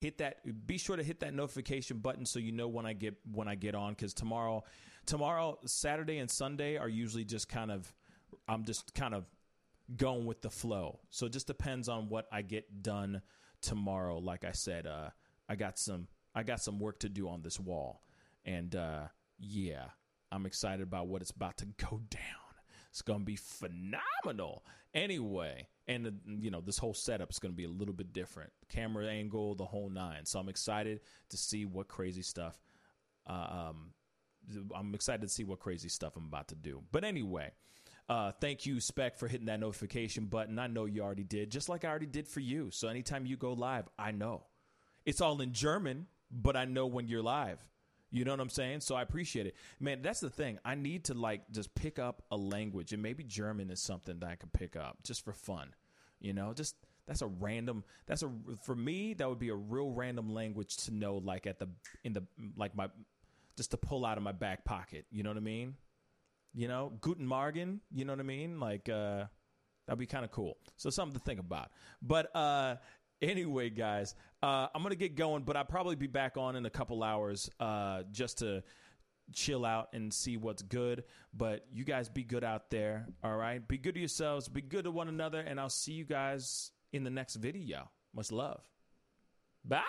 hit that be sure to hit that notification button so you know when I get when I get on cuz tomorrow tomorrow Saturday and Sunday are usually just kind of I'm just kind of going with the flow. So it just depends on what I get done tomorrow. Like I said, uh, I got some I got some work to do on this wall. And uh, yeah, I'm excited about what it's about to go down. It's going to be phenomenal. Anyway, and uh, you know, this whole setup is going to be a little bit different. Camera angle, the whole nine. So I'm excited to see what crazy stuff uh, um, I'm excited to see what crazy stuff I'm about to do. But anyway, uh, thank you, Spec, for hitting that notification button. I know you already did, just like I already did for you. So anytime you go live, I know. It's all in German, but I know when you're live. You know what I'm saying? So I appreciate it. Man, that's the thing. I need to like just pick up a language and maybe German is something that I could pick up just for fun. You know, just that's a random that's a for me that would be a real random language to know like at the in the like my just to pull out of my back pocket. You know what I mean? You know, Guten Morgen. You know what I mean? Like uh, that'd be kind of cool. So something to think about. But uh, anyway, guys, uh, I'm gonna get going, but I'll probably be back on in a couple hours uh, just to chill out and see what's good. But you guys be good out there. All right, be good to yourselves. Be good to one another, and I'll see you guys in the next video. Much love. Bye.